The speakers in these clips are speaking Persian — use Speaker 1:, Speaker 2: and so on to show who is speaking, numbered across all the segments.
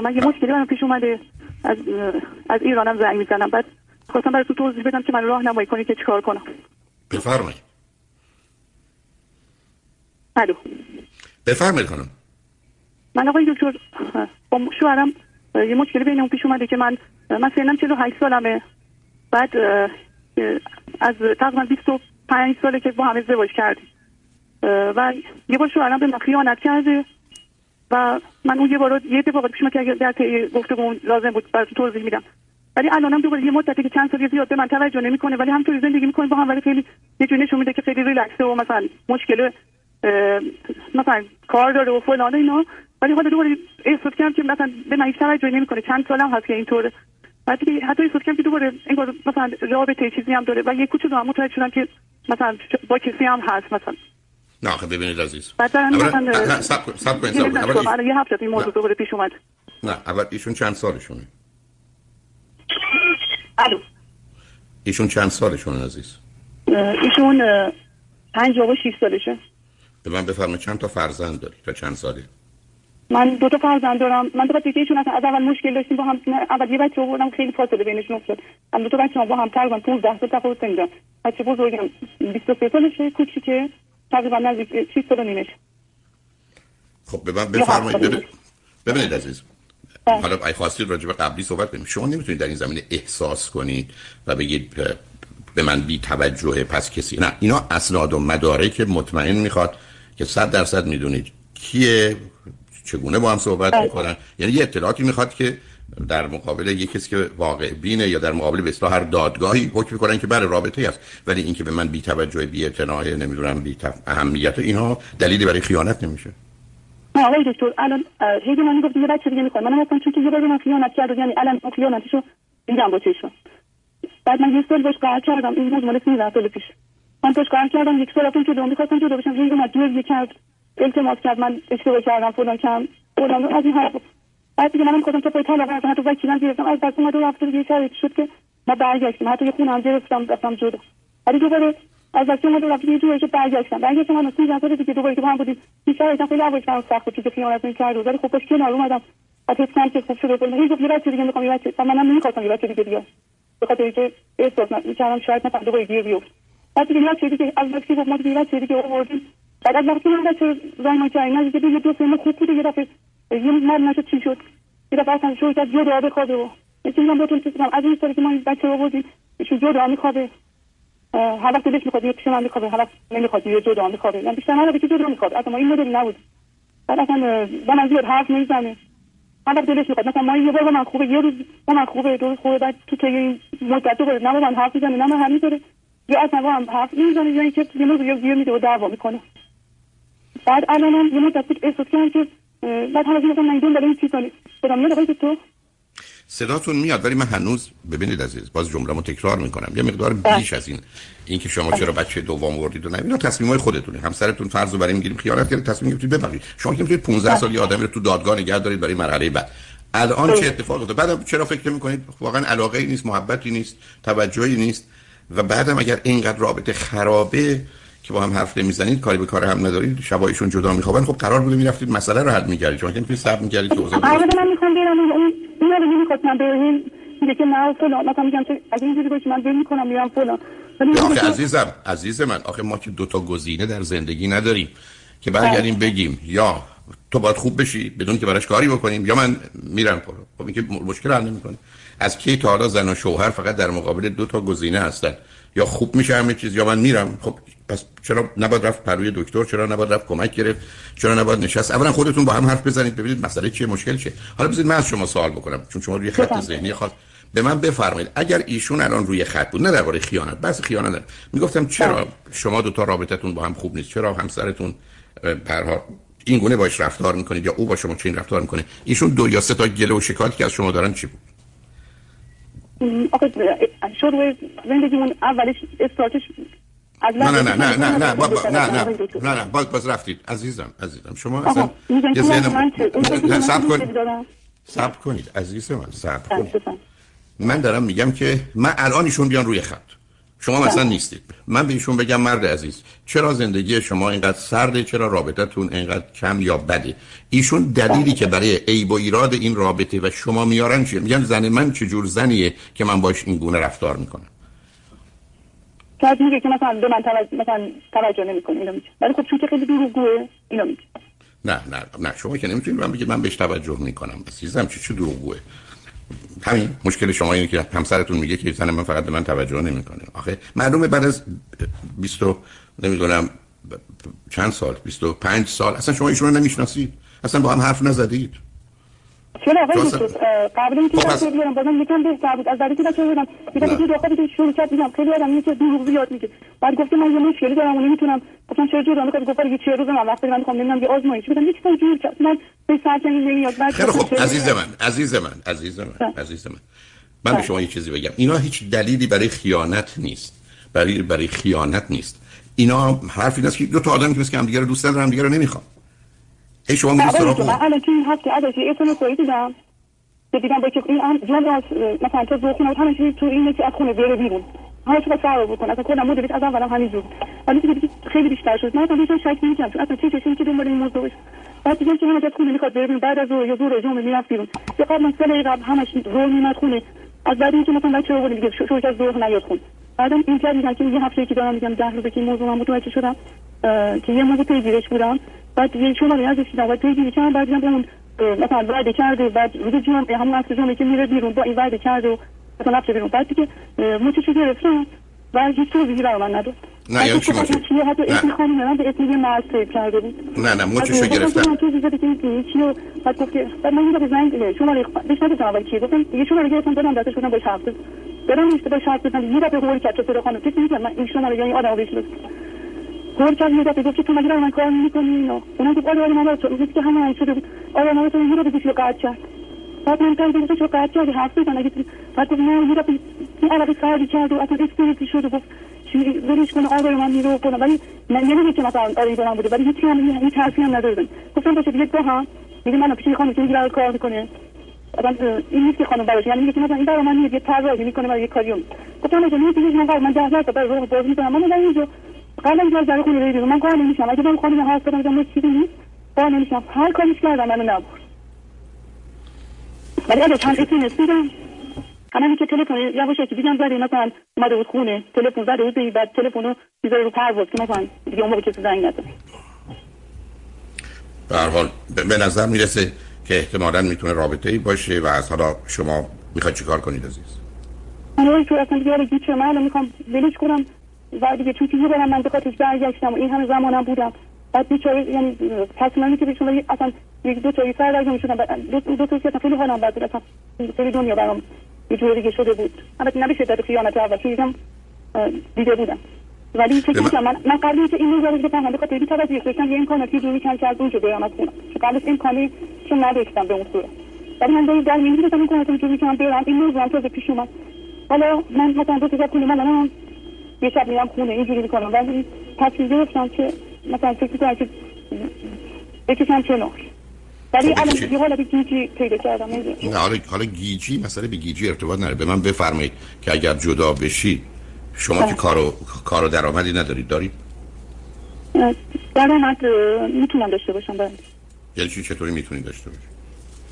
Speaker 1: من یه مشکلی برام پیش اومده. از از ایرانم زنگ می‌زنم. بعد خواستم برای تو توضیح بدم که من راه نمایی کنی که چیکار کنم.
Speaker 2: بفرمایید.
Speaker 1: الو.
Speaker 2: بفرمایید خانم.
Speaker 1: من آقای دکتر با شوهرم یه مشکلی بینمون پیش اومده که من من سنم 48 سالمه. بعد از تقریبا 25 ساله که با هم ازدواج کردیم. و یه بار شوهرم به من خیانت کرده. و من اون یه بار یه اتفاقات پیش که در گفتگو لازم بود براتون توضیح میدم. ولی الانم دوباره یه مدتی که چند سال زیاد به من توجه نمی‌کنه ولی همطوری زندگی می‌کنه با هم ولی خیلی یه جوری نشون میده که خیلی ریلکسه و مثلا مشکل مثلا کار داره و فلان اینا. ولی حالا دوباره احساس کردم که مثلا به من هیچ توجه نمی‌کنه. چند سالم هست که اینطوره بعد حتی احساس کردم که دوباره انگار مثلا رابطه چیزی هم داره. و یه کوچولو هم متوجه شدم که مثلا با کسی هم هست مثلا.
Speaker 2: نه آخه ببینید عزیز
Speaker 1: مثلا
Speaker 2: سب کنید سب کنید سب
Speaker 1: یه هفته این موضوع دوباره پیش اومد
Speaker 2: نه اول ایشون چند سالشونه
Speaker 1: الو
Speaker 2: ایشون چند سالشونه عزیز
Speaker 1: ایشون 56 سالشه
Speaker 2: به من بفرمایید چند تا فرزند داری تا چند ساله
Speaker 1: من دو تا فرزند دارم من دو تا ایشون از اول مشکل داشتیم با هم اول یه بچه آوردم خیلی فاصله بینشون افتاد هم دو تا بچه با هم تقریبا 15 سال تفاوت داریم بچه بزرگم 23 سالشه کوچیکه تقریبا نزدیک 6 سال نیمش
Speaker 2: خب به من بفرمایید. ببینید عزیز. حالا ای خواستید راجع به قبلی صحبت کنیم. شما نمی‌تونید در این زمینه احساس کنید و بگید به من بی توجه پس کسی. نه اینا اسناد و مدارک مطمئن می‌خواد که صد درصد می‌دونید کیه چگونه با هم صحبت می‌کنن. یعنی یه اطلاعاتی می‌خواد که در مقابل یک کسی که واقع بینه یا در مقابل به هر دادگاهی حکم می‌کنن که بله رابطه است. ولی اینکه به من بی توجه بی اعتناع نمی‌دونم بی تف... اهمیت اینها دلیلی برای خیانت نمیشه.
Speaker 1: آقای دکتر الان هیچ من گفت یه بچه دیگه می‌خوام من اصلا چون که یه بار من خیانت کرد یعنی الان اون خیانتشو دیدم با چشم بعد من یه سال باش قهر کردم. این روز مال 13 سال پیش. من باش قهر کردم. یک سال که دوم می‌خواستم جدا بشم. هی اومد دور کرد التماس کرد. من اشتباه کردم فلان کردم. فلان از این حرف بعد دیگه منم خودم تو پای طلاق از حتی وکیلم گرفتم. از دست اومد و رفت دیگه شرایط شد که ما برگشتیم حتی یه خونه هم گرفتم رفتم جدا ولی دوباره از دست اومد و رفت یه جوری که برگشتم. برگشتم من اصلا جنسات دیگه دوباره که با هم بودیم. این شرایط خیلی عوض برام سخت بود که خیانت می‌کرد ولی خب باش کنار اومدم. حس کردم که خوب شده بود. هیچ یه بچه دیگه می‌خوام یه بچه. منم نمی‌خواستم یه بچه دیگه دیگه به خاطر اینکه احساس می‌کردم شاید مثلا دوباره گیر بیفت بعد دیگه بچه دیگه از وقتی گفت ما دیگه بچه دیگه آوردیم. بعد از وقتی من بچه زایمان کردیم دیگه دو سه خوب بود یه دفعه یه مال نشد چی شد؟ یه دفعه اصلا شروع کرد جدا بخوابه و. یکی من بهتون چیز کنم از این سالی که ما بچه رو بودیم ایشون جدا میخوابه هر وقت دلش می‌خواد یه پیش من میخوابه. هر وقت نمی‌خواد یه جدا میخوابه یعنی بیشتر من که جدا می‌خواد. اصلا ما این مدل نبود. بعد اصلا من زیاد حرف نمی‌زنه. هر وقت دلش می‌خواد. مثلا ما یه بار من خوبه یه روز با من خوبه دو روز خوبه بعد تو که این مدت دوباره نه من حرف می‌زنه نه من همینطوره یا اصلا با هم حرف نمی‌زنه یا اینکه یه روز یه میده و دعوا می‌کنه. بعد الان یه مدت بود احساس کردم که بعد حالا میگم من دون دارم چی کنی بدم میاد آقای تو
Speaker 2: صداتون میاد ولی من هنوز ببینید عزیز باز جمله‌مو تکرار می‌کنم. یه مقدار بیش از این اینکه شما چرا بچه دوم وردید و نه اینا تصمیمای خودتونه. همسرتون فرض رو برای می‌گیریم خیانت کردید تصمیم گرفتید ببرید شما که می‌تونید 15 سال یه آدمی رو تو دادگاه نگه دارید برای مرحله بعد. الان چه اتفاقی افتاد؟ بعد چرا فکر می‌کنید واقعا علاقه ای نیست محبتی نیست توجهی نیست. و بعدم اگر اینقدر رابطه خرابه که با هم حرف نمی‌زنید کاری به کار هم ندارید شبایشون جدا میخوابن. خب قرار بوده می‌رفتید مسئله رو حل می‌کردید. چون که می‌تونید صبر می‌کردید که اوضاع
Speaker 1: من می‌خوام برم اون اون رو نمی‌خواستم به میگه که نه فلان. مثلا میگم که اگه اینجوری باشه من می‌کنم میرم فلان.
Speaker 2: آخه عزیزم عزیز من آخه ما که دو تا گزینه در زندگی نداریم که برگردیم بگیم یا تو باید خوب بشی بدون که براش کاری بکنیم یا من میرم پرو. خب این که مشکل حل نمی‌کنه. از کی تا حالا زن و شوهر فقط در مقابل دو تا گزینه هستن. یا خوب میشه همه چیز یا من میرم. خب پس چرا نباید رفت پروی دکتر؟ چرا نباید رفت کمک گرفت؟ چرا نباید نشست؟ اولا خودتون با هم حرف بزنید ببینید مسئله چیه مشکل چیه. حالا بذارید من از شما سوال بکنم چون شما روی خط ذهنی خواست به من بفرمایید. اگر ایشون الان روی خط بود نه درباره خیانت بس خیانت نه می‌گفتم چرا شما دو تا رابطتون با هم خوب نیست؟ چرا همسرتون پرها این گونه باش رفتار می‌کنید یا او با شما چه رفتار می‌کنه؟ ایشون دو یا سه تا گله و شکایتی که از شما دارن چی بود؟
Speaker 1: آخه شروع زندگیمون اولش استارتش
Speaker 2: نه نه نه نه نه نه نه نه نه نه باز باز رفتید. عزیزم عزیزم شما اصلا یه ذهن سب کنید. سب کنید عزیز من سب کنید. من دارم میگم که من الان ایشون بیان روی خط. شما مثلا نیستید. من به ایشون بگم مرد عزیز چرا زندگی شما اینقدر سرده؟ چرا رابطتون اینقدر کم یا بده؟ ایشون دلیلی که برای عیب و ایراد این رابطه و شما میارن چیه؟ میگن زن من چجور زنیه که من باش این گونه رفتار می‌کنم؟
Speaker 1: میگه که مثلا به من توجه مثلا توجه نمی‌کنه اینو میگه. ولی خب چون که خیلی دروغگوه اینو میگه.
Speaker 2: نه نه نه شما که نمی‌تونید من بگید من بهش توجه می‌کنم. عزیزم چی چه دروغگوه؟ همین. مشکل شما اینه که همسرتون میگه که زن من فقط به من توجه نمی‌کنه. آخه معلومه بعد از 20 نمی‌دونم چند سال 25 سال اصلا شما ایشون رو نمی‌شناسید. اصلا با هم حرف نزدید.
Speaker 1: چرا آقای دکتر قبل اینکه بچه بیارم بازم یکم بهتر بود از که بچه بیارم یکم یه دختری که شروع کرد میگم خیلی آدم که دروغ زیاد میگه. بعد گفته من یه مشکلی دارم و نمی‌تونم گفتم چرا جور می‌کنه گفت یه چه روز من وقتی من می‌خوام نمی‌دونم یه آزمایش بدم. یکی جور کرد. من به سرچنگ نمیاد. بعد
Speaker 2: خیلی خوب. عزیز من عزیز من عزیز من عزیز من. من به شما یه چیزی بگم. اینا هیچ دلیلی برای خیانت نیست. برای برای خیانت نیست. اینا حرف اینه که دو تا آدمی که هم دیگه رو دوست ندارن هم دیگه رو نمی‌خوان. ای شما میگید سراغ
Speaker 1: من الان که هفته ازش یه اسم سوئی دیدم. که دیدم با که این جمع از مثلا تو دو خونه همه چیزی تو اینه که از خونه بره بیرون. همه چیز فرار بکن اصلا کلا مدلیت از اولم همینجور ولی دیگه خیلی بیشتر شد. من اصلا شک نمی‌کردم. چون اصلا چه چیزی که دنبال این موضوع بعد دیگه که همه از خونه می‌خواد بره بیرون. بعد از یا زور جمعه می‌رفت بیرون. یه قبل من سال قبل همش زور میمد خونه. از بعد اینکه مثلا بچه رو دیگه شروع از ظهر نیاد خون بعدم این کار دیدم که یه هفته که دارم میگم ده روزه که این موضوع من متوجه شدم که یه موضوع پیگیرش بودم. بعد یه شما ازش دیدم بعد پیگیری کردم بعد دیدم اون مثلا وعده کرده بعد روز جمعه همون عصر جمعه که میره بیرون با این وعده کرده و مثلا رفته بیرون. بعد دیگه موچشو گرفتم؟ و هیچ توضیحی برای من نداد.
Speaker 2: نه یعنی چی موچه؟
Speaker 1: حتی اسم خانم من به اسم یه مرد سیب کرده بود.
Speaker 2: نه نه موچشو گرفتم؟
Speaker 1: چی و بعد گفت که بعد من یه زنگ شما بهش نگفتم اول چیه؟ گفتم یه شما رو گرفتم دادم دستش بودم بهش حرف برام اشتباه شرط بزنم یه دفعه قول کرد چطور خانم. فکر می‌کردم من این شما رو یعنی آدم بهش قول کرد یه دفعه گفت تو مگه من کار نمی‌کنی؟ اینا. اونم گفت آره من تو گفت که همه شده بود آره من تو رو بگیش قطع کرد. بعد من کاری گفت چه قطع کردی؟ حرف بزن. اگه بعد گفت نه دفعه این علاقه سردی کرد و اصلا اسپریتی شد و گفت ولش کنه آره من میرو کنه ولی من نمیگه که مثلا آره من بوده ولی هیچی هم هیچ حرفی هم ندادم گفتم باشه دیگه دو هم میگه من پیش خانم که میگه کار می‌کنه. آدم این نیست که خانم براش. یعنی میگه مثلا این برای من یه طراحی می‌کنه برای یه کاریوم گفتم باشه من دیگه من من 10 تا برای روح باز می‌کنم. من اینجا قبلا اینجا در خونه بیرون. من کار نمیشم اگه من خانم هست بدم من چیزی نیست. کار نمیشم هر کاریش کردم منو نبود ولی اگه چند اسم نسیدم همین که تلفن یواش که دیدم زده مثلا اومده بود خونه. تلفن زده بود بعد تلفن رو می‌ذاره رو پرواز که مثلا دیگه اون موقع کسی زنگ نزد.
Speaker 2: به هر حال به نظر می‌رسه که احتمالا می‌تونه رابطه ای باشه و از حالا شما می‌خواید چیکار کنید عزیز؟
Speaker 1: من اصلا دیگه من می‌خوام ولش کنم. و دیگه چون که برم من خاطرش برگشتم و این همه زمانم بودم. بعد بیچاره یعنی تصمیمی که بهشون اصلا یک دو تا سر درگاه می‌شدم دو, دو تا که خیلی حالم بد بود اصلا خیلی دنیا برام یه جور دیگه شده بود. البته نه به شدت خیانت اول چون دیده بودم. ولی فکر کنم من من قبل که این رو بفهمم به خاطر توجه داشتم یه امکاناتی جوری کردم که از اونجا بیام از خونه. که قبلش امکانی که نداشتم به اون صورت. ولی من در در میگم که امکاناتی جوری کردم برم این موضوع هم تازه پیش اومد. حالا من مثلا دو تا کنه من الان یه شب میرم خونه اینجوری می‌کنم. ولی تصمیم گرفتم که مثلا فکر کنم که بکشم کنار. ولی الان یه حالت گیجی پیدا کردم.
Speaker 2: نه حالا حالا گیجی مسئله به گیجی ارتباط نداره. به من بفرمایید که اگر جدا بشی شما که کارو کار و درآمدی ندارید دارید؟
Speaker 1: درآمد می‌تونم داشته باشم بله.
Speaker 2: یعنی چی؟ چطوری می‌تونید داشته باشید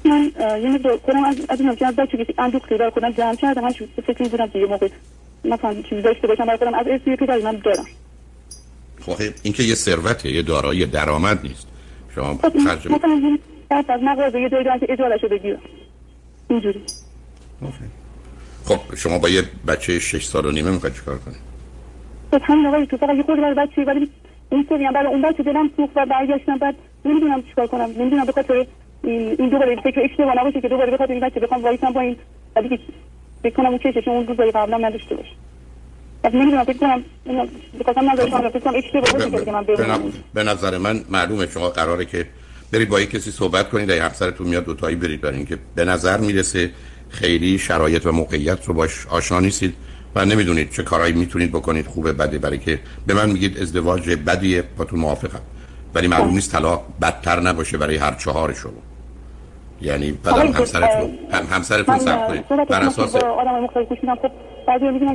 Speaker 1: من یه مقدار کنم از از اینم که اندوه خیلی کنم جمع کردم من فکر می‌کنم که یه موقع مثلا چیزی داشته باشم برای خودم از اسمی که من دارم.
Speaker 2: خب این که یه ثروته یه دارایی درآمد نیست. شما خرج
Speaker 1: مثلا از مغازه یه جایی که اجاره شده بگیرم اینجوری
Speaker 2: خب شما با یه بچه 6 سال و نیمه می‌خواید چیکار کنید؟
Speaker 1: خب همین آقای تو فقط یه خود برای بچه ولی این سری هم برای اون بچه دلم سوخت و برگشتم بعد نمی‌دونم چیکار کنم. نمی‌دونم به خاطر این دوباره فکر اشتباه نباشه که دوباره به خاطر این بچه بخوام وایسم با این ولی که فکر کنم اون چشش اون روزای قبلا نداشته باشه. نمی‌دونم فکر کنم من
Speaker 2: به نظر من معلومه شما قراره که برید با یک کسی صحبت کنید اگه همسرتون میاد دوتایی برید برای اینکه به نظر می‌رسه خیلی شرایط و موقعیت رو باش آشنا نیستید و نمی‌دونید چه کارهایی می‌تونید بکنید خوبه بده. برای که به من میگید ازدواج بدیه با تو موافقم. ولی معلوم نیست طلاق بدتر نباشه برای هر چهار شما. یعنی بعدم همسرتون هم همسرتون صبر کنید. بر اساس
Speaker 1: آدم مختلف گوش میدم خب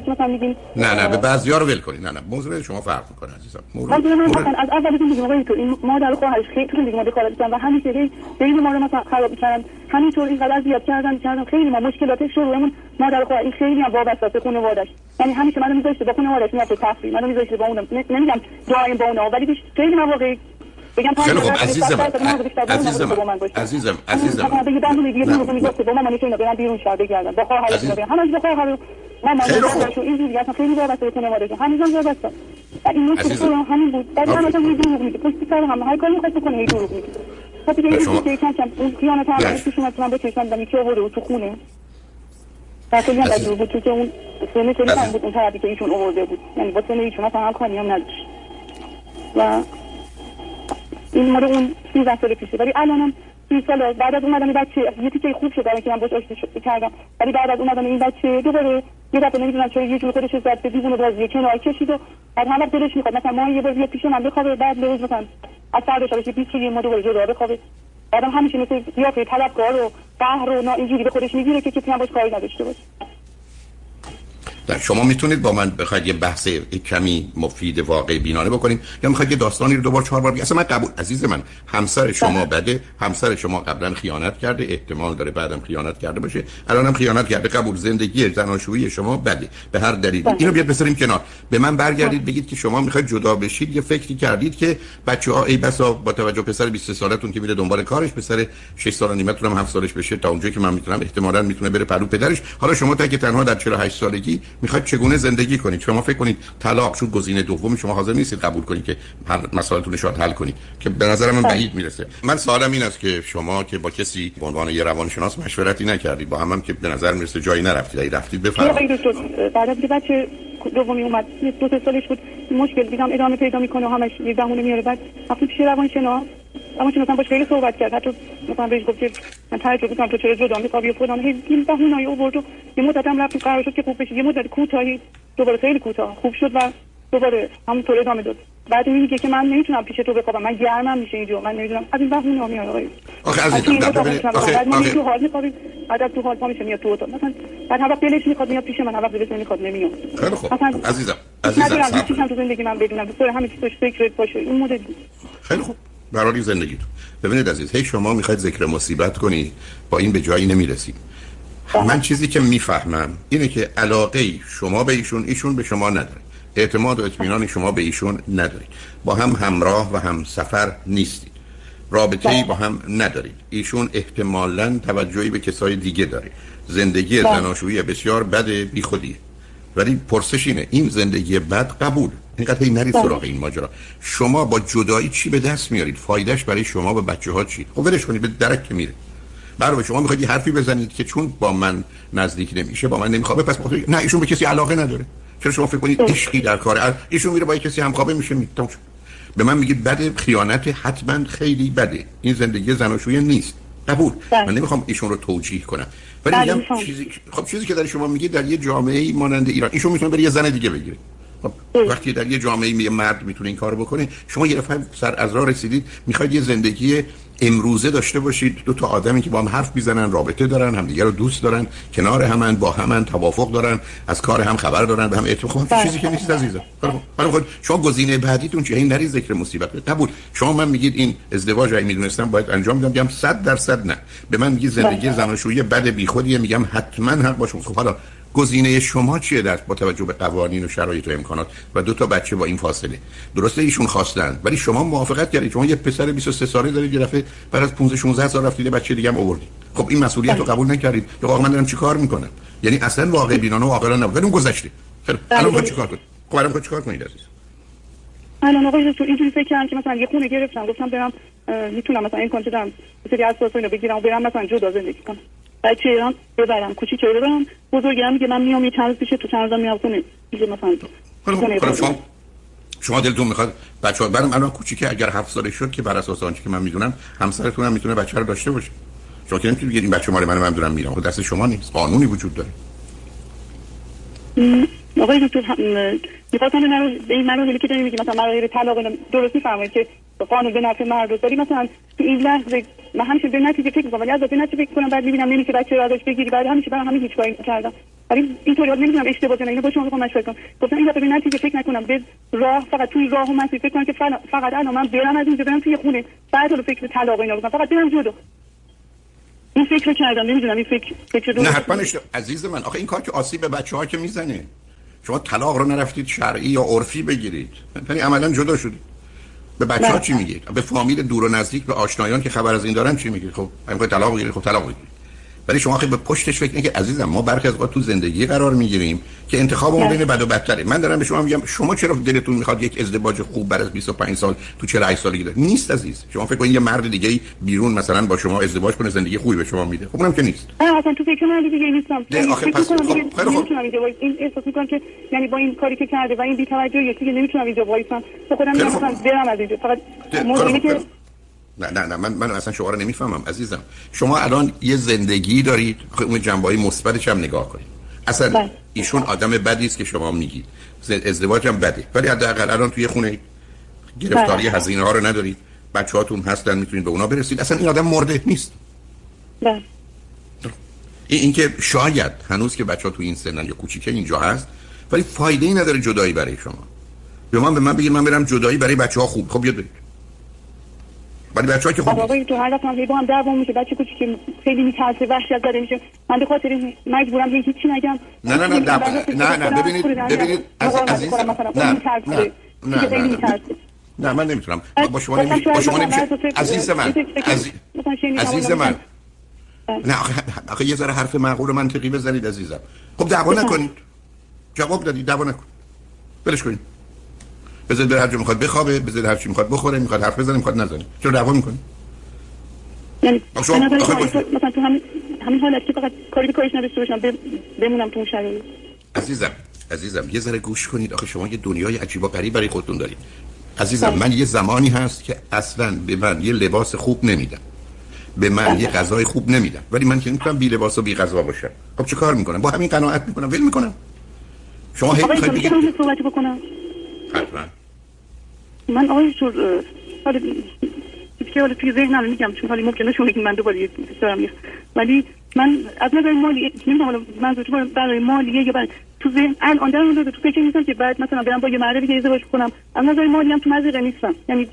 Speaker 1: که مثلا میگین
Speaker 2: نه نه به بعضیا رو ول کنید. نه نه موضوع شما فرق می‌کنه عزیزم.
Speaker 1: مورد از اول میگم آقای تو این مادر خواهرش خیلی تو دیگه مادر خواهرش و همین که خیلی ما رو مثلا خراب کردن همینطور اینقدر زیاد کردن کردن. خیلی ما مشکلاتش شروعمون مادر خواهر این خیلی هم وابسته به خانواده‌اش. یعنی همیشه منو میذاشته با خانواده‌اش میاد تفریح منو میذاشته با اونم نمیگم دائم با اونها ولی خیلی مواقعی
Speaker 2: بگم خیلی خوب. عزیزم عزیزم. عزیزم عزیزم
Speaker 1: من سر هم بدجور بود که اون سنه خیلی کم بود اون طرفی که ایشون آورده بود. یعنی با سنه ایشون اصلا هم کاری هم نداشت. و این مال اون 13 سال پیشه. ولی الانم 30 سال بعد از اومدن بچه یه تیکه خوب شد برای که من باش آشنا کردم. ولی بعد از اومدن این بچه دوباره یه دفعه نمی‌دونم چرا یه جور خودش زد به دیوونه بازی کنار کشید و بعد هر وقت دلش می‌خواد مثلا ما یه بار پیش من بخوابه بعد لوز مثلا از فردا شبش 20 کیلو ما دوباره جدا بخوابه. بعدم همیشه مثل قیافه طلبکار و قهر و اینجوری به خودش می‌گیره که کسی هم باش کاری نداشته باشه.
Speaker 2: در شما می‌تونید با من بخواید یه بحث کمی مفید واقع بینانه بکنید یا می‌خواید یه داستانی رو دوبار چهار بار بگید؟ اصلا من قبول عزیز من همسر شما بله. بده همسر شما قبلا خیانت کرده احتمال داره بعدم خیانت کرده باشه الانم خیانت کرده قبول زندگی زناشویی شما بده به هر دلیلی. بله. اینو بیاد بذاریم کنار. به من برگردید بگید که شما می‌خواید جدا بشید یه فکری کردید که بچه ها ای بسا با توجه پسر 20 سالتون که میره دنبال کارش پسر 6 سال نیمتون هم 7 سالش بشه تا اونجایی که من می‌تونم احتمالاً می‌تونه بره پلو پدرش. حالا شما تا که تنها در 48 سالگی می‌خواید چگونه زندگی کنید؟ شما فکر کنید طلاق شد گزینه دومی شما حاضر نیستید قبول کنید که هر مسائلتون رو حل کنید که به نظر من بعید می‌رسه. من سوالم این است که شما که با کسی به عنوان یه روانشناس مشورتی نکردید با هم, هم که به نظر می‌رسه جایی نرفتید ای رفتید بفرمایید.
Speaker 1: بعد از بچه دومی اومد دو سالش بود مشکل دیدم ادامه پیدا می‌کنه همش یه بهونه میاره. بعد وقتی پیش روانشناس. اما چون مثلا باش خیلی صحبت کرد. حتی مثلا بهش گفت که من تعجب می‌کنم تو چرا جدا میخوابی و فلان. هی این بهونه‌ای آورد و یه مدت هم رفتیم قرار شد که خوب بشه یه مدت کوتاهی. دوباره خیلی کوتاه. خوب شد و دوباره همونطور ادامه داد. بعد میگه که من نمی‌تونم پیش تو بخوابم. من گرمم میشه اینجا. من نمی‌دونم. از این بهونه میاد آقای.
Speaker 2: آخه عزیزم ببینید آخه آخه
Speaker 1: تو حال میخوابی. بعد تو حال پا میشه میاد تو اتاق. مثلا بعد وقت دلش می‌خواد میاد پیش من. وقت دلش نمی‌خواد نمیاد.
Speaker 2: خیلی خوب. عزیزم عزیزم
Speaker 1: ندارم چیزی تو زندگی من ببینم دوست همین چیزش فکر باشه. این مدل
Speaker 2: خیلی خوب. برای زندگیتون. ببینید عزیز هی شما می‌خواید ذکر مصیبت کنی با این به جایی نمی‌رسید. من چیزی که می‌فهمم اینه که علاقه شما به ایشون ایشون به شما نداره. اعتماد و اطمینان شما به ایشون ندارید. با هم همراه و هم سفر نیستید. رابطه ای با هم ندارید. ایشون احتمالا توجهی به کسای دیگه داره. زندگی زناشویی بسیار بد بیخودیه. ولی پرسش اینه این زندگی بد قبول اینقدر نرید سراغ این ماجرا. شما با جدایی چی به دست میارید؟ فایدهش برای شما و بچه ها چی؟ خب ولش کنید به درک میره. برای شما می‌خواید یه حرفی بزنید که چون با من نزدیک نمیشه با من نمیخوابه پس نه ایشون به کسی علاقه نداره. چرا شما فکر کنید عشقی در کار ایشون میره با کسی همخوابه میشه می‌تونم به من میگید بده خیانت حتما خیلی بده. این زندگی زناشویی نیست. قبول. بله. من نمی‌خوام ایشون رو توجیه کنم. ولی بله، میگم چیزی خب چیزی که در شما میگید در یه جامعه مانند ایران ایشون می‌تونه بره یه زن دیگه بگیره. خب وقتی در یه جامعه یه مرد می‌تونه این کارو بکنه شما یه دفعه سر از راه رسیدید می‌خواید یه زندگی امروزه داشته باشید دو تا آدمی که با هم حرف می‌زنن رابطه دارن همدیگه رو دوست دارن کنار همن با همن توافق دارن از کار هم خبر دارن به هم اعتماد خب چیزی که نیست عزیزم. حالا خود شما گزینه بعدیتون چیه؟ این نری ذکر مصیبت. قبول شما من میگید این ازدواج اگه می‌دونستم باید انجام میدم میگم 100 درصد نه. به من میگید زندگی زناشویی بد بیخودیه میگم حتما حق باشه. خب حالا گزینه شما چیه در با توجه به قوانین و شرایط و امکانات؟ و دو تا بچه با این فاصله. درسته ایشون خواستن ولی شما موافقت کردید. شما یه پسر 23 ساله دارید یه دفعه بعد از 15 16 سال رفتید بچه دیگه هم آوردید خب این مسئولیت رو قبول نکردید. یا واقعا من دارم چیکار می‌کنم؟ یعنی اصلا واقع بینانه و عاقلانه نبود. اون گذشته. خیلی الان باید چیکار کنید خب الان چیکار کنید عزیز؟
Speaker 1: الان آقای دکتر اینجوری فکر کردم که مثلا یه خونه گرفتم. گفتم برم می‌تونم مثلا این کانت دارم؟ سری اساس اینو بگیرم و برم مثلا جدا زندگی کنم. بچه ایران ببرم کوچیک ببرم. بزرگم میگه من میام یه چند پیش تو چند روز میام خونه. دیگه مثلا
Speaker 2: شما دلتون می‌خواد بچه ها برم الان کوچیکه اگر هفت ساله شد که بر اساس آنچه که من می‌دونم همسرتون هم می‌تونه بچه رو داشته باشه. شما که نمی‌تونید بگید این بچه مال من من دارم میرم. خود دست شما نیست. قانونی وجود داره.
Speaker 1: آقای دکتر می‌خواستم به این مراحلی که داریم میگیم. مثلا مراحل طلاق درست میفرمایید که قانون به نفع مرد داری مثلا تو این لحظه من همیشه به نتیجه فکر می‌کنم ولی از به نتیجه فکر کنم بعد می‌بینم نمیشه بچه رو ازش بگیری. بعد همیشه برام همین هیچ کاری نکردم ولی اینطوری یاد نمی‌دونم اشتباه کنم اینو با شما می‌خوام مشورت کنم. گفتم این به نتیجه فکر نکنم. به راه فقط توی راه و مسیر فکر کنم که فقط الان من برم از اینجا برم توی خونه. بعد رو فکر طلاق اینا بکنم فقط برم جلو. این فکر کردم. نمی‌دونم این فکر فکر
Speaker 2: نه حتما عزیز من آخه این کار که آسیب به بچه ها که می‌زنه. شما طلاق رو نرفتید شرعی یا عرفی بگیرید. یعنی عملا جدا شدید. به بچه ها چی میگید به فامیل دور و نزدیک به آشنایان که خبر از این دارن چی میگید خب می‌خوای طلاق بگیرید خب طلاق بگیرید ولی شما خیلی به پشتش فکر که عزیزم ما برخی از تو زندگی قرار می‌گیریم که انتخاب اون بین بد و بدتره. من دارم به شما میگم شما چرا دلتون می‌خواد یک ازدواج خوب بعد از 25 سال تو 48 سالگی داره نیست عزیز. شما فکر کنید یه مرد دیگه بیرون مثلا با شما ازدواج کنه زندگی خوبی به شما میده. خب اونم که نیست.
Speaker 1: نه اصلا تو فکر من دیگه نیستم. نه آخه پس خب خیلی خوب. این احساس می‌کنم که یعنی با این کاری که کرده و این بی‌توجهی که نمی‌تونم اینجا وایسم. خودم نمی‌تونم برم از اینجا. فقط موضوعی که
Speaker 2: نه نه نه من من اصلا شما رو نمی‌فهمم عزیزم. شما الان یه زندگی دارید خب اون جنبه مثبتش هم نگاه کنید. اصلا بله. ایشون آدم بدی است که شما میگید. ازدواج هم بده. ولی حداقل الان توی خونه گرفتاری بله. هزینه ها رو ندارید. بچه هاتون هستن می‌تونید به اونا برسید. اصلا این آدم مرده نیست.
Speaker 1: بله.
Speaker 2: این اینکه شاید هنوز که بچه ها تو این سنن یا کوچیکه اینجا هست ولی فایده ای نداره جدایی برای شما. به من به من بگید من برم جدایی برای بچه ها خوب. خب بیاد ولی بچه‌ها که
Speaker 1: خب بابا تو هر دفعه با هم دعوا میشه بچه کوچیک خیلی میترسه وحشت داره میشه. من به خاطر مجبورم هیچی نگم.
Speaker 2: نه نه نه نه نه ببینید ببینید عزیز نه نه نه نه من نمی‌تونم. با شما نمی با شما نمیشه عزیز من عزیز من. نه آخه یه ذره حرف معقول و منطقی بزنید عزیزم. خب دعوا نکنید. جواب دادید دعوا نکن. بلش کنید. بذارید بره هر جا می‌خواد بخوابه بذارید هر چی می‌خواد بخوره می‌خواد حرف بزنه می‌خواد نزنه. چرا دعوا می‌کنی؟
Speaker 1: یعنی شما مثلا تو همین همین حالت که فقط کاری به کارش نداشته باشم بمونم تو شرایط؟
Speaker 2: عزیزم عزیزم یه ذره گوش کنید. آخه شما یه دنیای عجیب و غریب برای خودتون دارید. عزیزم بله. من یه زمانی هست که اصلا به من یه لباس خوب نمیدم به من یه بله. غذای خوب نمیدم ولی من که نمی‌تونم بی لباس و بی غذا باشم. خب چه کار می‌کنم؟ با همین قناعت می‌کنم. ول می‌کنم. شما هی می‌خواید بگید
Speaker 1: حتما. من آقای شور حالا که حالا توی ذهنم میگم چون حالی ممکنه شما من دوباره دارم ولی من از نظر مالی نمی‌دونم حالا من برای مالیه یا برای تو ذهن الان در مورد تو فکر نیستم که بعد مثلا برم با یه مرد دیگه ازدواج کنم. از نظر مالی هم تو مزیقه نیستم. یعنی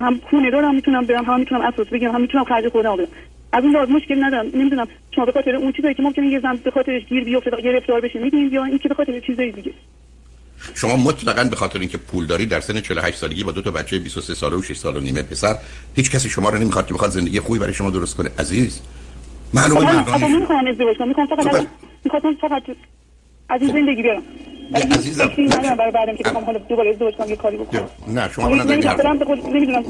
Speaker 1: هم خونه دارم می‌تونم برم هم می‌تونم اساس بگیرم هم می‌تونم خرج خودم بدم. از اون لحاظ مشکل ندارم. نمی‌دونم شما به خاطر اون چیزایی که ممکنه یه زن به خاطرش گیر بیفته گرفتار بشه می‌دونید یا اینکه به خاطر چیزایی دیگه.
Speaker 2: شما مطلقا به خاطر اینکه پول داری در سن 48 سالگی با دو تا بچه 23 ساله و 6 ساله و نیمه پسر هیچ کسی شما رو نمی‌خواد که بخواد زندگی خوبی برای شما درست کنه. عزیز معلومه
Speaker 1: مردانی نمی‌خوام ازدواج فقط خب، می‌خوام فقط از این زندگی بیارم.
Speaker 2: عزیزم
Speaker 1: برای بعدم که بخوام حالا دوباره ازدواج کنم یه کاری بکنم.
Speaker 2: نه شما نمی‌دونم.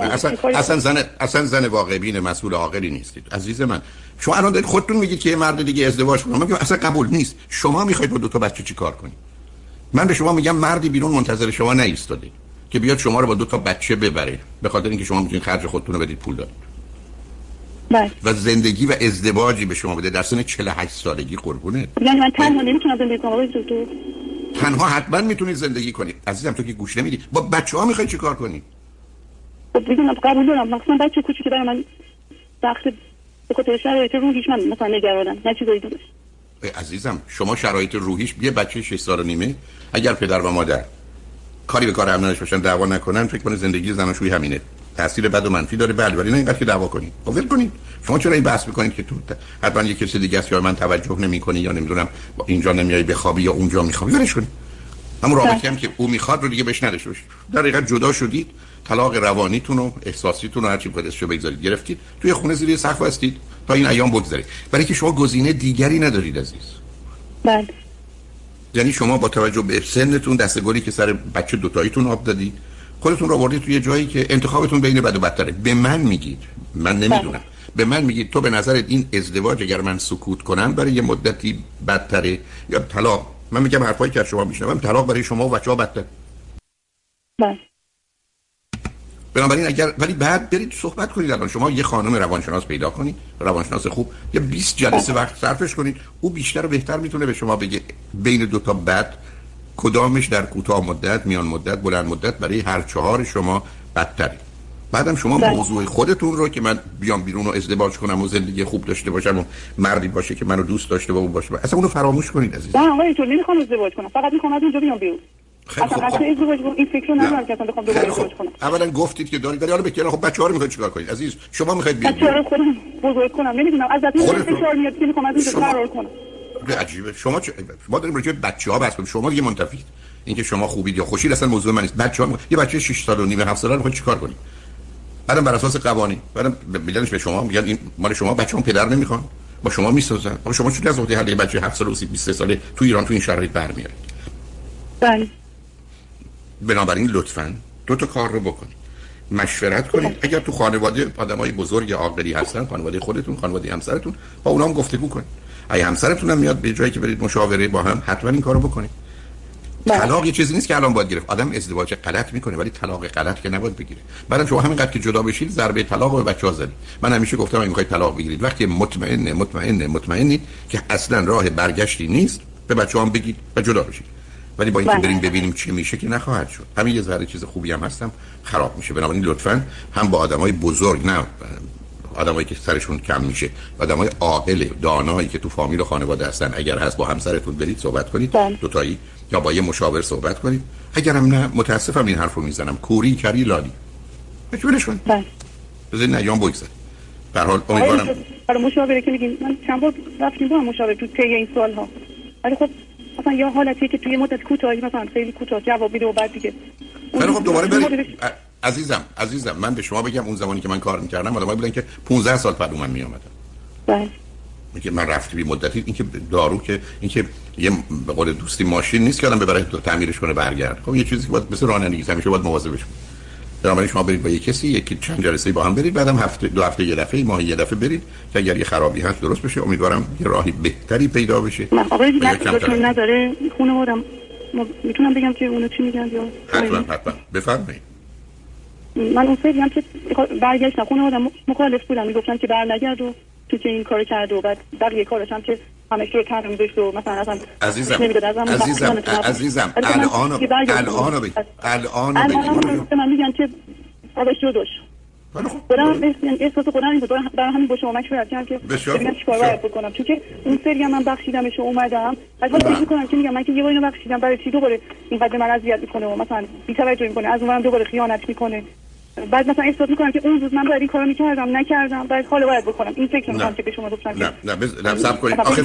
Speaker 2: اصلا اصلا زن اصلا زن واقع بین مسئول عاقلی نیستید. عزیز من شما الان دارید خودتون میگید که یه مرد دیگه ازدواج کنه. من اصلا قبول نیست. شما می‌خواید با دو تا بچه چیکار کنید؟ من به شما میگم مردی بیرون منتظر شما نیستاده که بیاد شما رو با دو تا بچه ببره به خاطر اینکه شما می‌تونید خرج خودتون رو بدید پول دارید.
Speaker 1: بله.
Speaker 2: و زندگی و ازدواجی به شما بده. در سن 48 سالگی قربونه
Speaker 1: یعنی من تنها نمی‌تونم زندگی کنم
Speaker 2: تنها حتما می‌تونید زندگی کنید. عزیزم تو که گوش نمیدی. با بچه ها می‌خوای چیکار کنی؟
Speaker 1: خب می‌دونم قبول دارم. مثلا بچه کوچیکی برای من دخل به خاطر شرایط روحیش من مثلا نگرانم. نه چیزایی دیگه
Speaker 2: عزیزم شما شرایط روحیش یه بچه 6 سال و نیمه اگر پدر و مادر کاری به کار نداشته باشن دعوا نکنن فکر کنه زندگی زناشویی همینه. تاثیر بد و منفی داره بله ولی نه اینقدر که دعوا کنید خب ول کنید شما چرا این بحث می‌کنید که تو حتما یه کسی دیگه است یا من توجه نمی‌کنی یا نمی‌دونم اینجا نمیای بخوابی یا اونجا میخوابی؟ ولش کنید همون رابطه هم که او می‌خواد رو دیگه بهش نداشته باشید در حقیقت جدا شدید طلاق روانیتون و احساسیتون رو هر چی شو بگذارید. گرفتید توی خونه زیر سقف هستید تا این ایام بگذرید برای که شما گزینه دیگری ندارید عزیز.
Speaker 1: بله.
Speaker 2: یعنی شما با توجه به سنتون دست گلی که سر بچه دوتاییتون آب دادی خودتون رو آوردید توی جایی که انتخابتون بین بد و بدتره. به من میگید. من نمی‌دونم. بله. به من میگید تو به نظرت این ازدواج اگر من سکوت کنم برای یه مدتی بدتره یا طلاق من میگم حرفایی که شما میشنوم. طلاق برای شما و بچه ها بدتر
Speaker 1: بله.
Speaker 2: بنابراین اگر ولی بعد برید صحبت کنید الان. شما یه خانم روانشناس پیدا کنید روانشناس خوب یا 20 جلسه وقت صرفش کنید. او بیشتر و بهتر می‌تونه به شما بگه بین دو تا بد کدامش در کوتاه مدت میان مدت بلند مدت برای هر چهار شما بدتره. بعدم شما بله. موضوع خودتون رو که من بیام بیرون و ازدواج کنم و زندگی خوب داشته باشم و مردی باشه که منو دوست داشته و باشه. اصلا اونو فراموش کنید عزیز.
Speaker 1: نه آقای تو نمی‌خوام ازدواج کنم. فقط می‌خوام از اونجا بیام بیرون. خیلی خوب خب. ازدواج این فکر ندارم که اصلا بخوام دوباره ازدواج کنم.
Speaker 2: اولا گفتید که دارید ولی حالا بکنه خب بچه‌ها رو می‌خواید چیکار کنید؟ عزیز شما می‌خواید بیاد
Speaker 1: بچه‌ها رو خودم بزرگ کنم. نمی‌دونم از این فشار میاد که می‌خوام از اینجا فرار کنم.
Speaker 2: عجیبه. شما چه ما داریم راجع به بچه‌ها بحث کنیم شما دیگه منتفید اینکه شما خوبید یا خوشید اصلا موضوع من نیست. بچه‌ها یه بچه 6 سال و نیم 7 ساله رو چیکار کنید؟ بعدم بر اساس قوانین. بعدم میگنش به شما میگن این مال شما بچه‌ها پدر نمی‌خوان. با شما می‌سازن. با شما چون از وقتی حل بچه 7 ساله و 23 ساله تو ایران تو این شرایط برمیاد
Speaker 1: بله.
Speaker 2: بنابراین لطفا دو تا کار رو بکنید. مشورت کنید. اگر تو خانواده آدمای بزرگ عاقلی هستن خانواده خودتون خانواده همسرتون با اونا هم گفتگو کنید. اگه همسرتون هم میاد به جایی که برید مشاوره با هم حتما این کارو بکنید. طلاق یه چیزی نیست که الان باید گرفت. آدم ازدواج غلط می‌کنه ولی طلاق غلط که نباید بگیره. بعدم شما همینقدر که جدا بشید ضربه طلاق رو به بچه‌ها زدید من همیشه گفتم اگه می‌خواید طلاق بگیرید وقتی مطمئن مطمئن مطمئنید که اصلا راه برگشتی نیست به بچه‌ها هم بگید و جدا بشید ولی با اینکه بله. بریم ببینیم چی میشه که نخواهد شد. همین یه ذره چیز خوبی هم هستم. خراب میشه. بنابراین لطفا هم با آدمای بزرگ نه آدمایی که سرشون کم میشه آدمای عاقل دانایی که تو فامیل و خانواده هستن اگر هست با همسرتون برید صحبت کنید.
Speaker 1: بله.
Speaker 2: یا با یه مشاور صحبت کنید اگرم نه متاسفم این حرفو می‌زنم. کوری کری لالی.
Speaker 1: بله.
Speaker 2: بذارید نیام بگذار در حال امیدوارم
Speaker 1: برای مشاوره که میگین من چند بار رفتیم با مشاور تو طی این سالها. ولی خب مثلا یا حالتی که توی مدت کوتاهی مثلا خیلی کوتاه جواب میده و بعد دیگه.
Speaker 2: خیلی خب دوباره برید عزیزم عزیزم من به شما بگم اون زمانی که من کار می‌کردم آدمایی بودن که 15 سال بعد من میآمدن. که من رفتی بی مدتی این که دارو که این که یه به قول دوستی ماشین نیست که آدم ببره تعمیرش کنه برگرد. خب یه چیزی که باید مثل رانندگی همیشه باید مواظبش باشید بنابراین شما برید با یک کسی یکی چند جلسه با هم برید بعدم هفته دو هفته یه دفعه ماهی یه دفعه برید که اگر یه خرابی هست درست بشه. امیدوارم یه راهی بهتری پیدا بشه.
Speaker 1: من آقای نداره؟ خونه بودم. می‌تونم بگم که اونو چی میگن یا
Speaker 2: حتما حتما. بفرمایید.
Speaker 1: من اون فکر که برگشتم. خونه بودم مخالف بودم. می‌گفتن که برنگرد و تو که این کار کرد و بعد بقیه کارش هم که همه رو کردم داشت و مثلا اصلا
Speaker 2: عزیزم عزیزم عزیزم الان الان بگی الان بگی
Speaker 1: من میگن که آبش رو داشت. خودم احساس خودم این بود. برای همین با شما مشورت کردم که ببینم چیکار باید بکنم. چون که اون سری من بخشیدمش و اومدم. بعد فکر می‌کنم که میگم من که یه بار اینو بخشیدم. برای چی دوباره اینقدر من اذیت می‌کنه و مثلا بی‌توجهی می‌کنه. از اونم دوباره خیانت می‌کنه. بعد مثلا احساس می‌کنم که اون روز من باید این کارو می‌کردم نکردم بعد حالا باید بکنم. این فکر می‌کنم که به شما گفتم
Speaker 2: نه نه بز... نه صبر کنید. آخه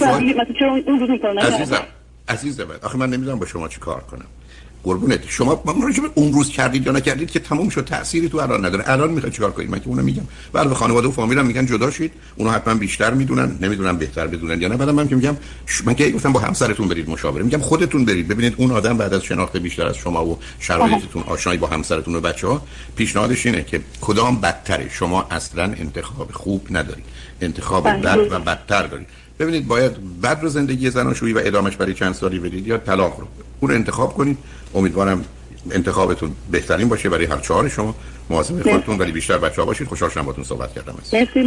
Speaker 1: چرا اون روز این
Speaker 2: عزیزم عزیزم آخه من نمی‌دونم با شما چی کار کنم. قربونت. شما راجع به اون روز کردید یا نکردید که تموم شد تأثیری تو الان نداره. الان می‌خواد چیکار کنید؟ من که اونو میگم. بعد به خانواده و فامیل میگن جدا شید. اونو حتما بیشتر می‌دونن نمی‌دونم بهتر بدونن یا نه. بعدم من که میگم من که گفتم با همسرتون برید مشاوره. میگم خودتون برید. ببینید اون آدم بعد از شناخت بیشتر از شما و شرایطتون آشنایی با همسرتون و بچه‌ها پیشنهادش اینه که کدام بدتره. شما اصلا انتخاب خوب ندارید. انتخاب بله. بد و بدتر دارید. ببینید باید بد رو زندگی زناشویی و ادامش برای چند سالی بدید یا طلاق رو. اون انتخاب کنید. امیدوارم انتخابتون بهترین باشه برای هر چهار شما. مواظب خودتون ولی بیشتر بچه‌ها باشید خوشحال شدم باهاتون صحبت کردم.
Speaker 1: مرسی